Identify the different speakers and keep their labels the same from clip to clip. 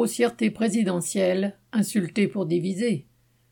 Speaker 1: Grossièreté présidentielle, insulté pour diviser.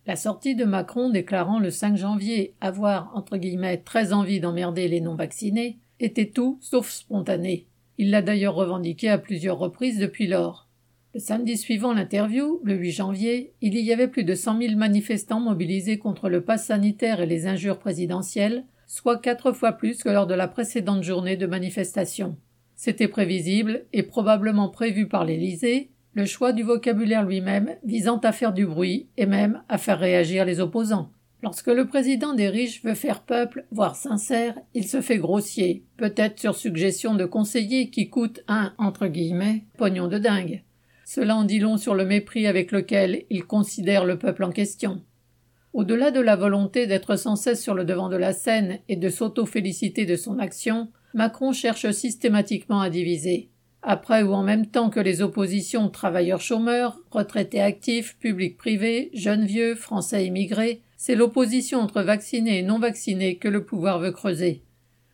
Speaker 1: La sortie de Macron déclarant le 5 janvier avoir, entre guillemets, très envie d'emmerder les non-vaccinés, était tout sauf spontané. Il l'a d'ailleurs revendiqué à plusieurs reprises depuis lors. Le samedi suivant l'interview, le 8 janvier, il y avait plus de 100 000 manifestants mobilisés contre le pass sanitaire et les injures présidentielles, soit quatre fois plus que lors de la précédente journée de manifestation. C'était prévisible et probablement prévu par l'Élysée, le choix du vocabulaire lui-même visant à faire du bruit et même à faire réagir les opposants. Lorsque le président des riches veut faire peuple, voire sincère, il se fait grossier, peut-être sur suggestion de conseillers qui coûtent un, entre guillemets, pognon de dingue. Cela en dit long sur le mépris avec lequel il considère le peuple en question. Au-delà de la volonté d'être sans cesse sur le devant de la scène et de s'auto-féliciter de son action, Macron cherche systématiquement à diviser. Après ou en même temps que les oppositions travailleurs chômeurs, retraités actifs, publics privés, jeunes vieux, français immigrés, c'est l'opposition entre vaccinés et non vaccinés que le pouvoir veut creuser.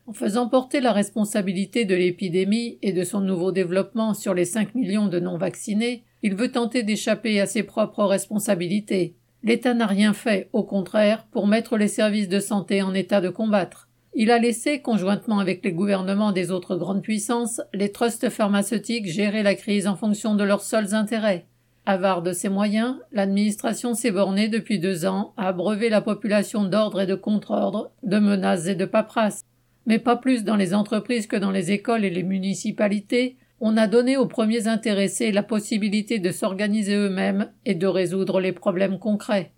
Speaker 1: En faisant porter la responsabilité de l'épidémie et de son nouveau développement sur les 5 millions de non vaccinés, il veut tenter d'échapper à ses propres responsabilités. L'État n'a rien fait, au contraire, pour mettre les services de santé en état de combattre. Il a laissé, conjointement avec les gouvernements des autres grandes puissances, les trusts pharmaceutiques gérer la crise en fonction de leurs seuls intérêts. Avare de ses moyens, l'administration s'est bornée depuis deux ans à abreuver la population d'ordre et de contre-ordre, de menaces et de paperasses. Mais pas plus dans les entreprises que dans les écoles et les municipalités, on a donné aux premiers intéressés la possibilité de s'organiser eux-mêmes et de résoudre les problèmes concrets.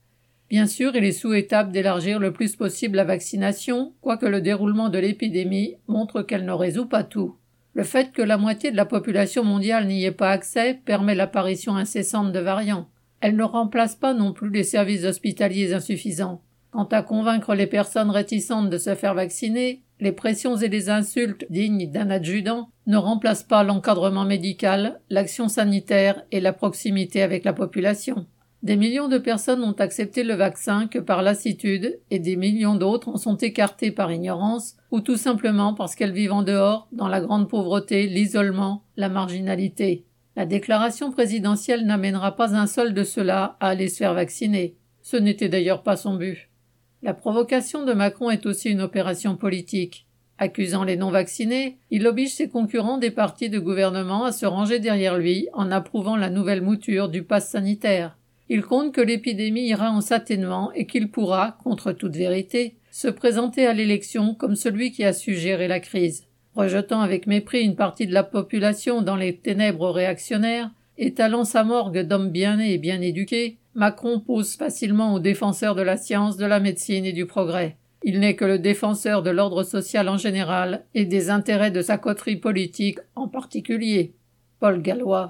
Speaker 1: Bien sûr, il est souhaitable d'élargir le plus possible la vaccination, quoique le déroulement de l'épidémie montre qu'elle ne résout pas tout. Le fait que la moitié de la population mondiale n'y ait pas accès permet l'apparition incessante de variants. Elle ne remplace pas non plus les services hospitaliers insuffisants. Quant à convaincre les personnes réticentes de se faire vacciner, les pressions et les insultes dignes d'un adjudant ne remplacent pas l'encadrement médical, l'action sanitaire et la proximité avec la population. Des millions de personnes ont accepté le vaccin que par lassitude et des millions d'autres en sont écartées par ignorance ou tout simplement parce qu'elles vivent en dehors, dans la grande pauvreté, l'isolement, la marginalité. La déclaration présidentielle n'amènera pas un seul de ceux-là à aller se faire vacciner. Ce n'était d'ailleurs pas son but. La provocation de Macron est aussi une opération politique. Accusant les non-vaccinés, il oblige ses concurrents des partis de gouvernement à se ranger derrière lui en approuvant la nouvelle mouture du pass sanitaire. Il compte que l'épidémie ira en s'atténuant et qu'il pourra, contre toute vérité, se présenter à l'élection comme celui qui a su gérer la crise. Rejetant avec mépris une partie de la population dans les ténèbres réactionnaires, étalant sa morgue d'hommes bien nés et bien éduqués, Macron pose facilement aux défenseurs de la science, de la médecine et du progrès. Il n'est que le défenseur de l'ordre social en général et des intérêts de sa coterie politique en particulier. Paul Gallois.